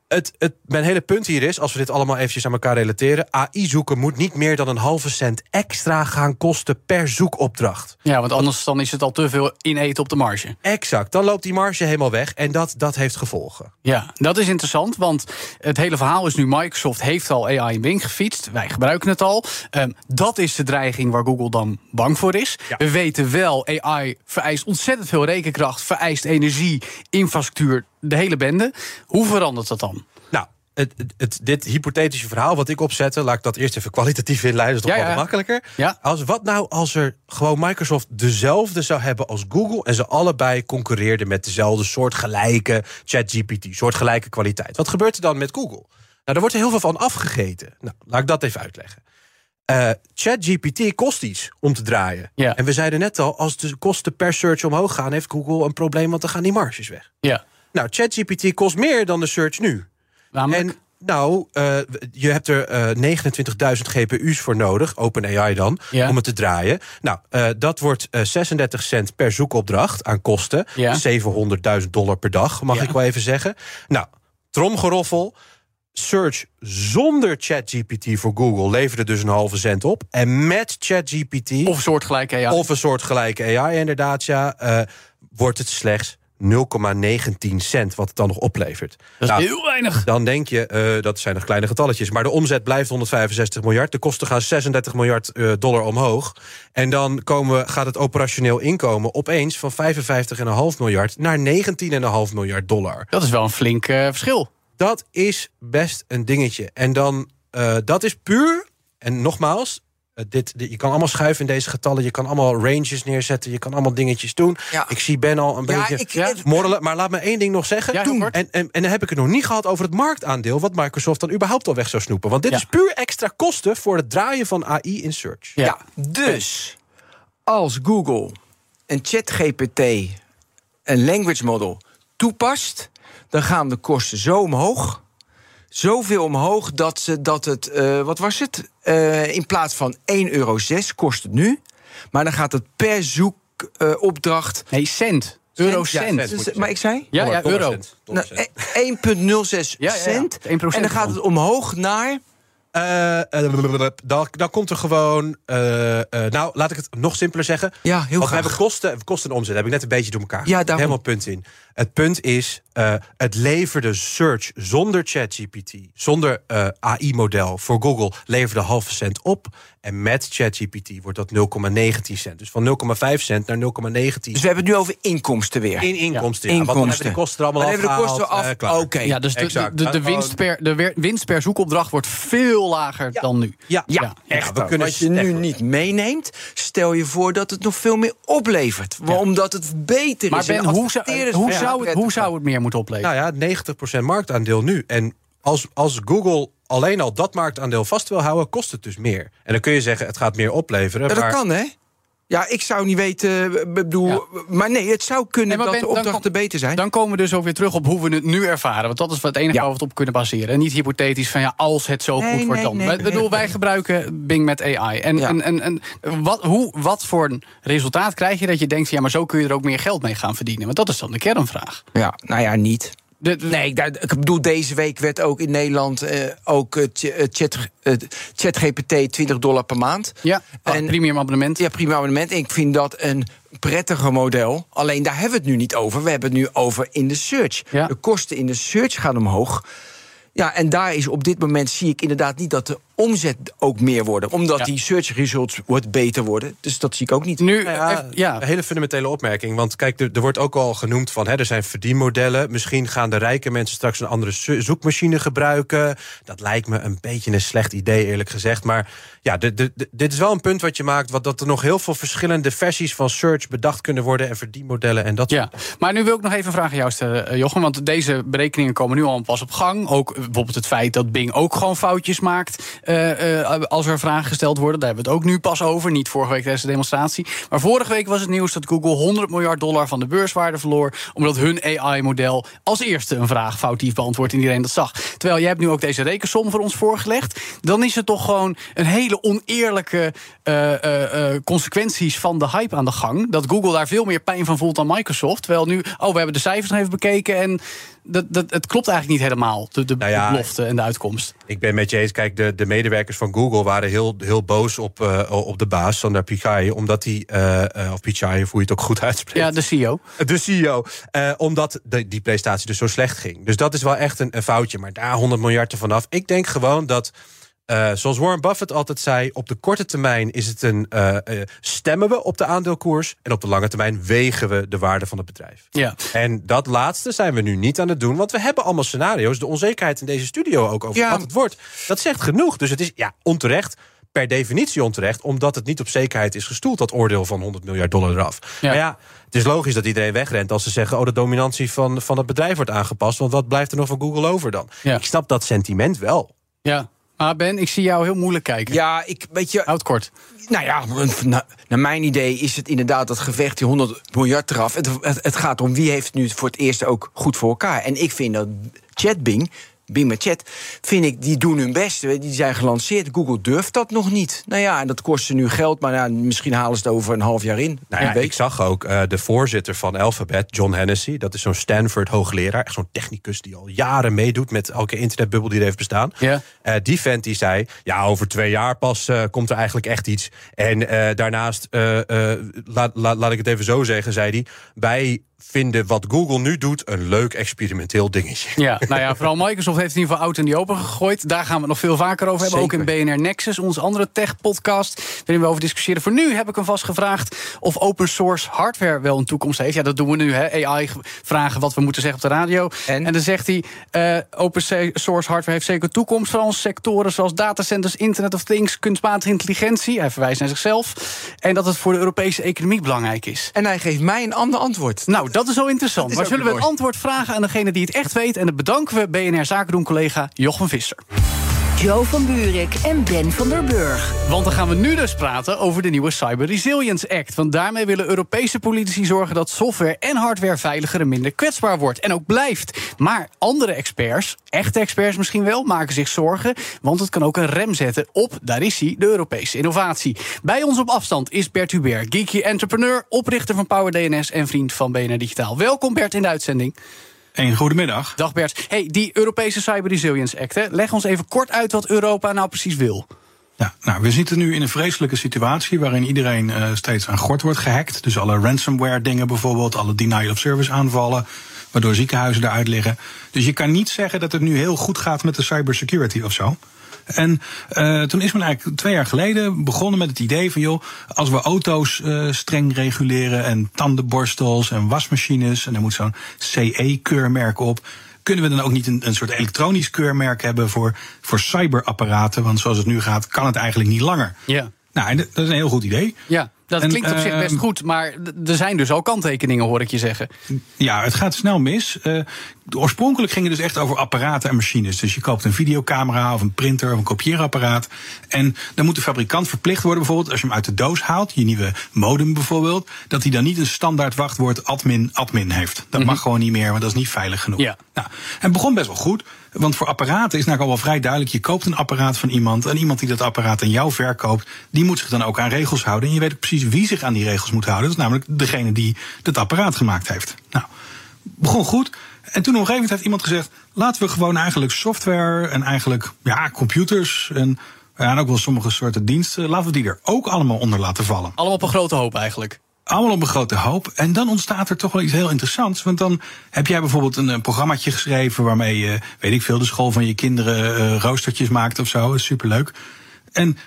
het, het, mijn hele punt hier is, als we dit allemaal eventjes aan elkaar relateren... AI zoeken moet niet meer dan een halve cent extra gaan kosten per zoekopdracht. ja, want anders dan is het al te veel ineten op de marge. Exact, dan loopt die marge helemaal weg en dat, dat heeft gevolgen. Ja, dat is interessant, want het hele verhaal is nu... Microsoft heeft al AI in Bing gefietst, wij gebruiken het al. Ehm, dat is de dreiging waar Google dan bang voor is. Ja. We weten wel, AI vereist ontzettend veel rekenkracht... vereist energie, infrastructuur, de hele bende. Hoe verandert dat dan? Nou, het, het, dit hypothetische verhaal wat ik opzette... laat ik dat eerst even kwalitatief inleiden, dat is toch Ja, wel makkelijker. Ja. Als, wat nou als er gewoon Microsoft dezelfde zou hebben als Google... en ze allebei concurreerden met dezelfde soortgelijke ChatGPT... soortgelijke kwaliteit. Wat gebeurt er dan met Google? Nou, daar wordt er heel veel van afgegeten. Nou, laat ik dat even uitleggen. Eh, ChatGPT kost iets om te draaien. En we zeiden net al, als de kosten per search omhoog gaan... heeft Google een probleem, want dan gaan die marges weg. Ja, Nou, ChatGPT kost meer dan de search nu. namelijk... En nou, eh, je hebt er eh 29.000 GPU's voor nodig, OpenAI dan, Ja. om het te draaien. Nou, eh, dat wordt eh 36 cent per zoekopdracht aan kosten. Ja. 700.000 dollar per dag, mag Ja. ik wel even zeggen. Nou, tromgeroffel. Search zonder ChatGPT voor Google leverde dus een halve cent op. En met ChatGPT of soortgelijke AI. of een soort gelijke AI inderdaad, ja, eh, wordt het slechts 0,19 cent wat het dan nog oplevert. dat is Nou, heel weinig. dan denk je, eh, dat zijn nog kleine getalletjes. Maar de omzet blijft 165 miljard. De kosten gaan 36 miljard eh, dollar omhoog. En dan komen, we- gaat het operationeel inkomen opeens van 55,5 miljard naar 19,5 miljard dollar. Dat is wel een flink eh, verschil. Dat is best een dingetje. En dan, dat is puur, en nogmaals... eh, Dit, dit- je kan allemaal schuiven in deze getallen. Je kan allemaal ranges neerzetten. Je kan allemaal dingetjes doen. Ja. Ik zie Ben al een Ja, beetje ik- Ja. morrelen. Maar laat me één ding nog zeggen. En, en, en dan heb ik het nog niet gehad over het marktaandeel... wat Microsoft dan überhaupt al weg zou snoepen. Want dit Ja. is puur extra kosten voor het draaien van AI in search. Ja. Ja, dus als Google een ChatGPT, een language model, toepast, dan gaan de kosten zo omhoog. Zoveel omhoog dat, ze, dat het, eh, wat was het? Eh, in plaats van 1,06 euro kost het nu. Maar dan gaat het per verzoekopdracht. nee, cent. Eurocent. cent. Je maar ik zei? Ja, Dollar- ja, euro. Nou, dollarcent. 1,06 Ja, ja, ja. cent. 1% en dan gaat het omhoog naar. Eh, dan, dan komt er gewoon. eh, eh, nou, laat ik het nog simpeler zeggen. Ja, heel Want we graag. hebben kosten, kosten en omzet. Heb ik net een beetje door elkaar. Ja, daarom. Helemaal punt in. Het punt is, eh, het leverde search zonder ChatGPT, zonder eh, AI-model voor Google, leverde halve cent op. En met ChatGPT wordt dat 0,19 cent. Dus van 0,5 cent naar 0,19 Dus we hebben het nu over inkomsten weer. in inkomsten. Ja, want dan Inkomsten. hebben de kosten er allemaal Dan hebben de afgehaald, kosten af. eh. Oké. Ja, dus de, de, Exact. de, de Gewoon- winst, per, de winst per zoekopdracht wordt veel lager dan nu. Ja, Ja, ja, echt. we kunnen Wat je nu niet meeneemt, stel je voor dat het nog veel meer oplevert. Omdat het beter Maar is. Ben, En hoe zou, hoe, zou het, hoe zou het meer moeten opleveren? Nou ja, 90% marktaandeel nu. En als, als Google alleen al dat marktaandeel vast wil houden, kost het dus meer. En dan kun je zeggen, het gaat meer opleveren. Ja, dat maar kan, hè? Ja, ik zou niet weten, ik bedoel, Ja. maar nee, het zou kunnen Nee, dat Ben, de opdrachten kom- beter zijn. Dan komen we dus ook weer terug op hoe we het nu ervaren. Want dat is het enige Ja. waar we het op kunnen baseren. En niet hypothetisch van ja, als het zo Nee, goed wordt dan. nee, bedoel, wij gebruiken Bing met AI. En, Ja. en, en, en wat, hoe, wat voor een resultaat krijg je dat je denkt... ja, maar zo kun je er ook meer geld mee gaan verdienen? Want dat is dan de kernvraag. Ja, nou ja, niet. De, de- Nee, ik bedoel, deze week werd ook in Nederland eh, ook eh, chat, ChatGPT 20 dollar per maand. ja, En- en, premium abonnement. Ja, prima abonnement. Ik vind dat een prettiger model. Alleen daar hebben we het nu niet over. We hebben het nu over in de search. Ja. De kosten in de search gaan omhoog. Ja, en daar is op dit moment zie ik inderdaad niet dat de omzet ook meer wordt. Omdat Ja. die search results wordt beter worden. Dus dat zie ik ook niet. Nu, Nou ja, even- ja, Een hele fundamentele opmerking. Want kijk, er, er wordt ook al genoemd van... Hè, er zijn verdienmodellen. Misschien gaan de rijke mensen straks een andere zo- zoekmachine gebruiken. Dat lijkt me een beetje een slecht idee, eerlijk gezegd. Maar ja, de, de, de- dit is wel een punt wat je maakt... Wat, dat er nog heel veel verschillende versies van search bedacht kunnen worden... en verdienmodellen en dat Ja, maar nu wil ik nog even een vraag aan jou stellen, eh, Jochem. Want deze berekeningen komen nu al pas op gang. Ook eh, bijvoorbeeld het feit dat Bing ook gewoon foutjes maakt. Eh, eh, als er vragen gesteld worden. Daar hebben we het ook nu pas over. Niet vorige week tijdens de demonstratie. Maar vorige week was het nieuws dat Google 100 miljard dollar van de beurswaarde verloor. Omdat hun AI-model als eerste een vraag foutief beantwoordt en iedereen dat zag. Terwijl jij hebt nu ook deze rekensom voor ons voorgelegd. Dan is het toch gewoon een hele oneerlijke eh, consequenties van de hype aan de gang. Dat Google daar veel meer pijn van voelt dan Microsoft. Terwijl nu, oh, we hebben de cijfers nog even bekeken. En dat, dat, het klopt eigenlijk niet helemaal. De, de Nou ja, belofte en de uitkomst. Ik ben met je eens. Kijk, de, de medewerkers van Google waren heel, heel boos op, eh, op de baas, Sundar Pichai. Omdat hij, eh, eh, of Pichai, of hoe je het ook goed uitspreekt. Ja, de CEO. De CEO. omdat de, die presentatie dus zo slecht ging. Dus dat is wel echt een, een foutje. Maar daar 100 miljard ervan af. Ik denk gewoon dat. Eh, zoals Warren Buffett altijd zei, op de korte termijn is het een eh, eh, stemmen we op de aandeelkoers en op de lange termijn wegen we de waarde van het bedrijf. Ja. En dat laatste zijn we nu niet aan het doen, want we hebben allemaal scenario's. De onzekerheid in deze studio ook over Ja. wat het wordt. Dat zegt genoeg. Dus het is ja onterecht. Per definitie onterecht, omdat het niet op zekerheid is gestoeld, dat oordeel van 100 miljard dollar eraf. Ja. Maar ja, het is logisch dat iedereen wegrent als ze zeggen: Oh, de dominantie van, van het bedrijf wordt aangepast. Want wat blijft er nog van Google over dan? Ja. Ik snap dat sentiment wel. Ja. Maar Ben, ik zie jou heel moeilijk kijken. Ja, ik weet je. Houd kort. Nou ja, na- naar mijn idee is het inderdaad dat gevecht die 100 miljard eraf. Het, het, het gaat om wie heeft nu voor het eerst ook goed voor elkaar. En ik vind dat ChatBing, Bing met Chat, vind ik, die doen hun best. Die zijn gelanceerd. Google durft dat nog niet. Nou ja, en dat kost ze nu geld, maar ja, misschien halen ze het over een half jaar in. Nou ja, ik zag ook eh, de voorzitter van Alphabet, John Hennessy. Dat is zo'n Stanford hoogleraar. Echt zo'n technicus die al jaren meedoet met elke internetbubbel die er heeft bestaan. Ja. Eh, die vent die zei, ja, over twee jaar pas eh, komt er eigenlijk echt iets. En daarnaast, laat, laat, laat ik het even zo zeggen, zei hij... wij vinden wat Google nu doet een leuk experimenteel dingetje. Ja, nou ja, vooral Microsoft heeft in ieder geval oud en die open gegooid. Daar gaan we het nog veel vaker over hebben. Ook in BNR Nexus, onze andere tech-podcast. Waarin we over discussiëren. Voor nu heb ik hem vast gevraagd of open source hardware wel een toekomst heeft. Ja, dat doen we nu. Hè. AI vragen wat we moeten zeggen op de radio. En? dan zegt hij: eh, open source hardware heeft zeker toekomst. Vooral in sectoren zoals datacenters, Internet of Things, kunstmatige intelligentie. Hij verwijst naar zichzelf. En dat het voor de Europese economie belangrijk is. En hij geeft mij een ander antwoord. Nou, dat is wel interessant. Is maar zullen we het antwoord vragen aan degene die het echt weet? En dat bedanken we BNR Zaken doen collega Jochem Visser. Joe van Buurik en Ben van der Burg. Want dan gaan we nu dus praten over de nieuwe Cyber Resilience Act. Want daarmee willen Europese politici zorgen dat software en hardware veiliger en minder kwetsbaar wordt. En ook blijft. Maar andere experts, echte experts misschien wel, maken zich zorgen. Want het kan ook een rem zetten op, daar is hij, de Europese innovatie. Bij ons op afstand is Bert Hubert, geeky entrepreneur, oprichter van Power DNS en vriend van BNR Digitaal. Welkom Bert in de uitzending. Een goedemiddag. Dag Bert. Hey, die Europese Cyber Resilience Act, hè, leg ons even kort uit wat Europa nou precies wil. Ja, nou, we zitten nu in een vreselijke situatie waarin iedereen uh, steeds aan gort wordt gehackt. Dus alle ransomware dingen bijvoorbeeld, alle denial of service aanvallen, waardoor ziekenhuizen eruit liggen. Dus je kan niet zeggen dat het nu heel goed gaat met de cybersecurity of zo. En uh, toen is men eigenlijk twee jaar geleden begonnen met het idee van joh, als we auto's uh, streng reguleren en tandenborstels en wasmachines en er moet zo'n CE-keurmerk op kunnen we dan ook niet een, een soort elektronisch keurmerk hebben voor, voor cyberapparaten? Want zoals het nu gaat, kan het eigenlijk niet langer. Ja. Nou, dat is een heel goed idee. Ja. Dat klinkt op zich best ehm, goed, maar er zijn dus al kanttekeningen, hoor ik je zeggen. Ja, het gaat snel mis. Uh, oorspronkelijk ging het dus echt over apparaten en machines. Dus je koopt een videocamera of een printer of een kopieerapparaat. En dan moet de fabrikant verplicht worden, bijvoorbeeld als je hem uit de doos haalt, je nieuwe modem bijvoorbeeld, dat hij dan niet een standaard wachtwoord admin admin heeft. Dat mm -hmm. mag gewoon niet meer, want dat is niet veilig genoeg. Ja. Nou, het begon best wel goed. Want voor apparaten is nou al wel vrij duidelijk. Je koopt een apparaat van iemand. En iemand die dat apparaat aan jou verkoopt. Die moet zich dan ook aan regels houden. En je weet precies wie zich aan die regels moet houden. Dat is namelijk degene die dat apparaat gemaakt heeft. Nou, begon goed. En toen op een gegeven moment heeft iemand gezegd. Laten we gewoon eigenlijk software en eigenlijk ja, computers. En, ja, en ook wel sommige soorten diensten. Laten we die er ook allemaal onder laten vallen. Allemaal op een grote hoop eigenlijk allemaal op een grote hoop. En dan ontstaat er toch wel iets heel interessants. Want dan heb jij bijvoorbeeld een, een programmaatje geschreven waarmee je, weet ik veel, de school van je kinderen uh, roostertjes maakt of zo. Dat is superleuk. En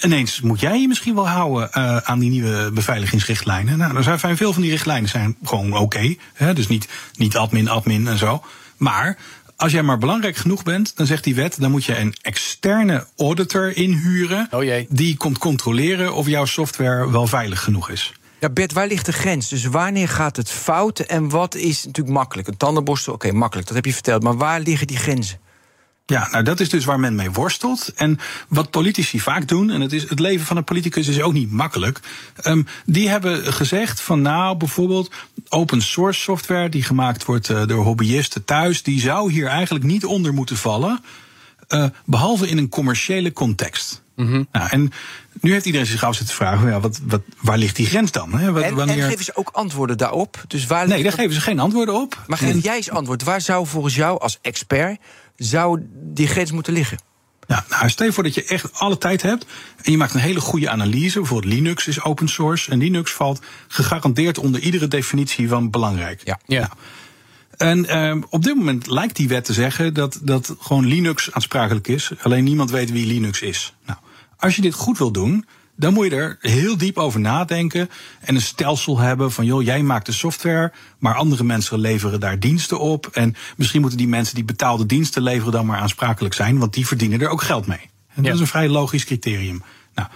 ineens moet jij je misschien wel houden uh, aan die nieuwe beveiligingsrichtlijnen. Nou, er zijn veel van die richtlijnen zijn gewoon oké. Okay, dus niet, niet admin, admin en zo. Maar als jij maar belangrijk genoeg bent, dan zegt die wet, dan moet je een externe auditor inhuren. Oh jee. Die komt controleren of jouw software wel veilig genoeg is. Ja, Bert, waar ligt de grens? Dus wanneer gaat het fout en wat is natuurlijk makkelijk? Een tandenborstel, oké, makkelijk, dat heb je verteld. Maar waar liggen die grenzen? Ja, nou dat is dus waar men mee worstelt. En wat politici vaak doen, en het, is, het leven van een politicus is ook niet makkelijk. Um, die hebben gezegd van nou, bijvoorbeeld open source software die gemaakt wordt uh, door hobbyisten thuis, die zou hier eigenlijk niet onder moeten vallen. Uh, behalve in een commerciële context. Mm -hmm. nou, en nu heeft iedereen zich af zitten vragen: ja, wat, wat, waar ligt die grens dan? Hè? Wat, en, wanneer... en geven ze ook antwoorden daarop? Dus waar nee, daar geven ze geen antwoorden op. Maar geef jij eens antwoord. Waar zou volgens jou als expert zou die grens moeten liggen? Ja, nou, stel je voor dat je echt alle tijd hebt en je maakt een hele goede analyse. Bijvoorbeeld Linux is open source en Linux valt gegarandeerd onder iedere definitie van belangrijk. Ja. ja. Nou, en uh, op dit moment lijkt die wet te zeggen dat, dat gewoon Linux aansprakelijk is. Alleen niemand weet wie Linux is. Nou, als je dit goed wil doen, dan moet je er heel diep over nadenken. En een stelsel hebben van, joh, jij maakt de software, maar andere mensen leveren daar diensten op. En misschien moeten die mensen die betaalde diensten leveren dan maar aansprakelijk zijn, want die verdienen er ook geld mee. En dat ja. is een vrij logisch criterium. Nou,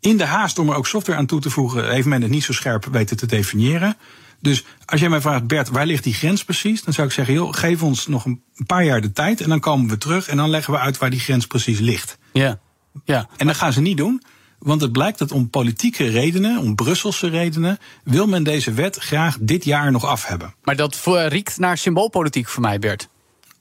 in de haast om er ook software aan toe te voegen, heeft men het niet zo scherp weten te definiëren. Dus als jij mij vraagt, Bert, waar ligt die grens precies? Dan zou ik zeggen, joh, geef ons nog een paar jaar de tijd en dan komen we terug en dan leggen we uit waar die grens precies ligt. Ja. ja. En dat gaan ze niet doen. Want het blijkt dat om politieke redenen, om Brusselse redenen, wil men deze wet graag dit jaar nog af hebben. Maar dat riekt naar symboolpolitiek voor mij, Bert.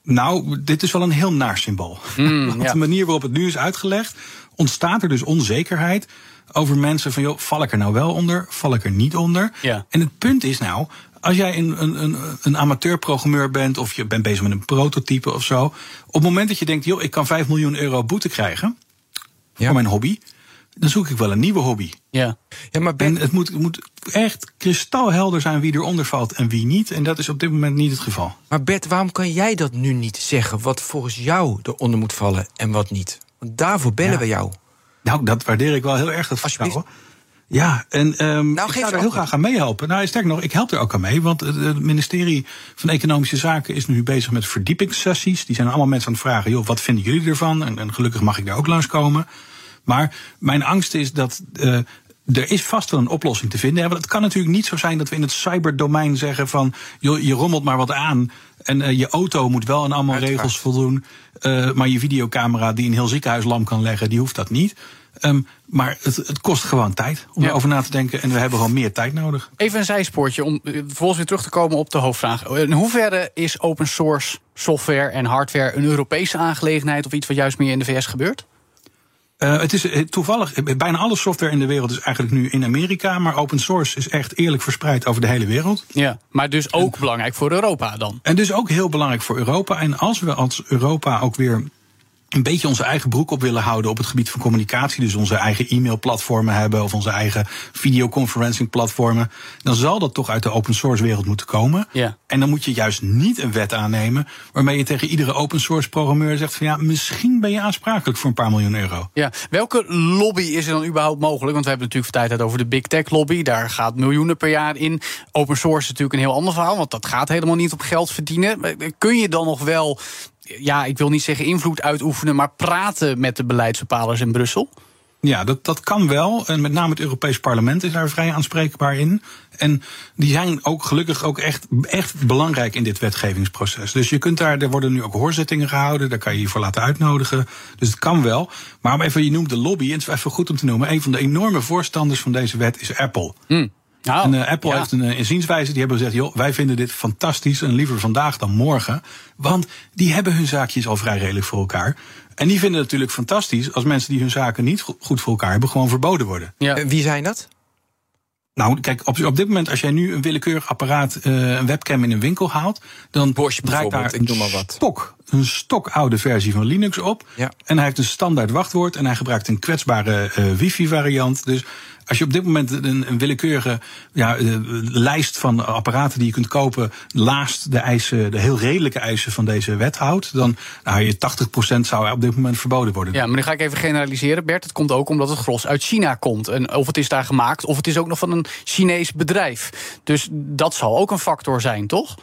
Nou, dit is wel een heel naar symbool. Mm, ja. de manier waarop het nu is uitgelegd, ontstaat er dus onzekerheid over mensen van, joh, val ik er nou wel onder, val ik er niet onder? Ja. En het punt is nou, als jij een, een, een, een amateurprogrammeur bent of je bent bezig met een prototype of zo, op het moment dat je denkt, joh, ik kan 5 miljoen euro boete krijgen Ja. voor mijn hobby, dan zoek ik wel een nieuwe hobby. Ja. Ja, maar En Bert, het moet, het moet echt kristalhelder zijn wie eronder valt en wie niet. En dat is op dit moment niet het geval. maar Bert, waarom kan jij dat nu niet zeggen? Wat volgens jou eronder moet vallen en wat niet? Want daarvoor bellen Ja. we jou. Nou, dat waardeer ik wel heel erg, dat vertrouwen. Ja, en ehm Nou, ik zou er heel graag aan meehelpen. Nou, sterk nog, ik help er ook aan mee. Want het het ministerie van Economische Zaken is nu bezig met verdiepingssessies. Die zijn allemaal mensen aan het vragen, joh, wat vinden jullie ervan? En, en gelukkig mag ik daar ook langskomen. Maar mijn angst is dat eh, er is vast wel een oplossing te vinden. Want het kan natuurlijk niet zo zijn dat we in het cyberdomein zeggen van joh, je rommelt maar wat aan. En uh, je auto moet wel aan allemaal Uiteraard. regels voldoen. Uh, maar je videocamera die een heel ziekenhuis lam kan leggen, die hoeft dat niet. Um, maar het, het, kost gewoon tijd om Ja. erover na te denken. En we hebben gewoon meer tijd nodig. Even een zijspoortje om eh, vervolgens weer terug te komen op de hoofdvraag. In hoeverre is open source software en hardware een Europese aangelegenheid of iets wat juist meer in de VS gebeurt? Uh, het is uh, toevallig, eh, bijna alle software in de wereld is eigenlijk nu in Amerika. Maar open source is echt eerlijk verspreid over de hele wereld. Ja, maar dus ook belangrijk voor Europa dan. En dus ook heel belangrijk voor Europa. En als we als Europa ook weer een beetje onze eigen broek op willen houden op het gebied van communicatie. Dus onze eigen e-mailplatformen hebben of onze eigen videoconferencing platformen. Dan zal dat toch uit de open source wereld moeten komen. Ja. En dan moet je juist niet een wet aannemen waarmee je tegen iedere open source programmeur zegt van ja, misschien ben je aansprakelijk voor een paar miljoen euro. Ja, welke lobby is er dan überhaupt mogelijk? Want we hebben natuurlijk de tijd over de big tech lobby. Daar gaat miljoenen per jaar in. Open source is natuurlijk een heel ander verhaal, want dat gaat helemaal niet op geld verdienen. Kun je dan nog wel ja, ik wil niet zeggen invloed uitoefenen, maar praten met de beleidsbepalers in Brussel? Ja, dat, dat kan wel. En met name het Europees Parlement is daar vrij aanspreekbaar in. En die zijn ook gelukkig ook echt, echt belangrijk in dit wetgevingsproces. Dus je kunt daar, er worden nu ook hoorzittingen gehouden, daar kan je je voor laten uitnodigen. Dus het kan wel. Maar om even, je noemt de lobby, en het is even goed om te noemen. Een van de enorme voorstanders van deze wet is Apple. Mm. Oh, en uh, Apple ja. heeft een uh, inzienswijze. Die hebben gezegd: joh, wij vinden dit fantastisch. En liever vandaag dan morgen. Want die hebben hun zaakjes al vrij redelijk voor elkaar. En die vinden het natuurlijk fantastisch als mensen die hun zaken niet goed voor elkaar hebben, gewoon verboden worden. Ja. En wie zijn dat? Nou, kijk, op, op dit moment, als jij nu een willekeurig apparaat, uh, een webcam in een winkel haalt, dan Bosch draait daar ik noem maar wat. stok, een stokoude versie van Linux op. Ja. En hij heeft een standaard wachtwoord en hij gebruikt een kwetsbare uh, wifi-variant. Dus als je op dit moment een, een willekeurige ja, lijst van apparaten die je kunt kopen, laast de eisen, de heel redelijke eisen van deze wet houdt, dan nou, je 80% zou op dit moment verboden worden. Ja, maar nu ga ik even generaliseren, Bert. Het komt ook omdat het gros uit China komt. En of het is daar gemaakt, of het is ook nog van een Chinees bedrijf. Dus dat zal ook een factor zijn, toch?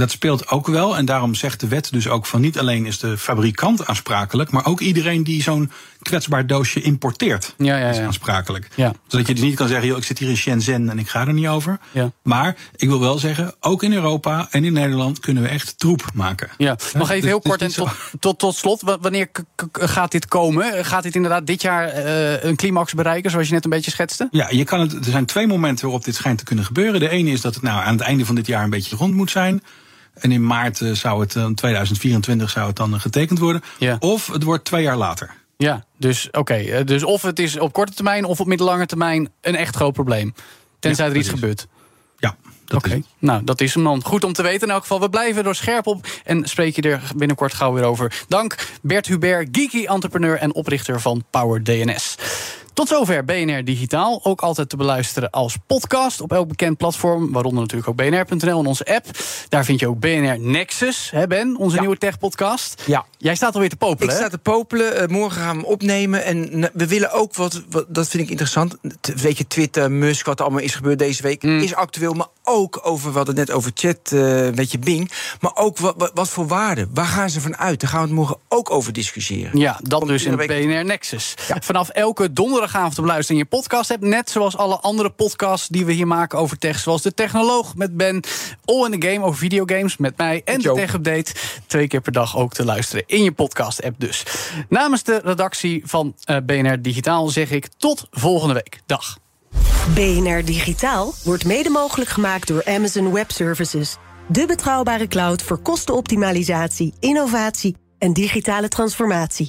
Dat speelt ook wel. En daarom zegt de wet dus ook van niet alleen is de fabrikant aansprakelijk, maar ook iedereen die zo'n kwetsbaar doosje importeert ja, ja, ja. is aansprakelijk. Ja. Zodat je dus niet kan zeggen, joh, ik zit hier in Shenzhen en ik ga er niet over. Maar ik wil wel zeggen, ook in Europa en in Nederland kunnen we echt troep maken. Ja, nog even dus- heel dus kort en tot, tot, tot slot. Wa- Wanneer gaat dit komen? Gaat dit inderdaad dit jaar eh, een climax bereiken, zoals je net een beetje schetste? Ja, je kan het, er zijn twee momenten waarop dit schijnt te kunnen gebeuren. De ene is dat het nou aan het einde van dit jaar een beetje rond moet zijn. En in maart eh, zou het, eh, 2024 zou het dan eh, getekend worden. Ja. Of het wordt twee jaar later. Ja, dus oké. eh, dus of het is op korte termijn of op middellange termijn een echt groot probleem. Tenzij Ja, er iets is- gebeurt. Ja, dat Oké, nou dat is hem dan. Goed om te weten in elk geval. We blijven er scherp op en spreek je er binnenkort gauw weer over. Dank Bert Hubert, geeky entrepreneur en oprichter van Power DNS. Tot zover BNR Digitaal. Ook altijd te beluisteren als podcast op elk bekend platform. Waaronder natuurlijk ook bnr.nl en onze app. Daar vind je ook BNR Nexus, hè Ben? Onze Ja. nieuwe tech-podcast. Ja. Jij staat alweer te popelen, Ik hè? sta te popelen. eh, morgen gaan we hem opnemen. En eh, we willen ook wat, wat- dat vind ik interessant. T- Weet je, Twitter, Musk, wat er allemaal is gebeurd deze week, Mm. is actueel. Maar ook over, hadden het net over chat, weet je, Bing. Maar ook wat, wat, wat voor waarde? Waar gaan ze van uit? Daar gaan we het morgen ook over discussiëren. Ja, dat Komt dus in week- BNR Nexus. Ja. Vanaf elke donderdagavond te beluisteren in je podcast hebt. Net zoals alle andere podcasts die we hier maken over tech. Zoals de Technoloog met Ben. All in the Game over videogames met mij. En de. Tech Update. Twee keer per dag ook te luisteren in je podcast app dus. Namens de redactie van eh, BNR Digitaal zeg ik tot volgende week. Dag. BNR Digitaal wordt mede mogelijk gemaakt door Amazon Web Services. De betrouwbare cloud voor kostenoptimalisatie, innovatie en digitale transformatie.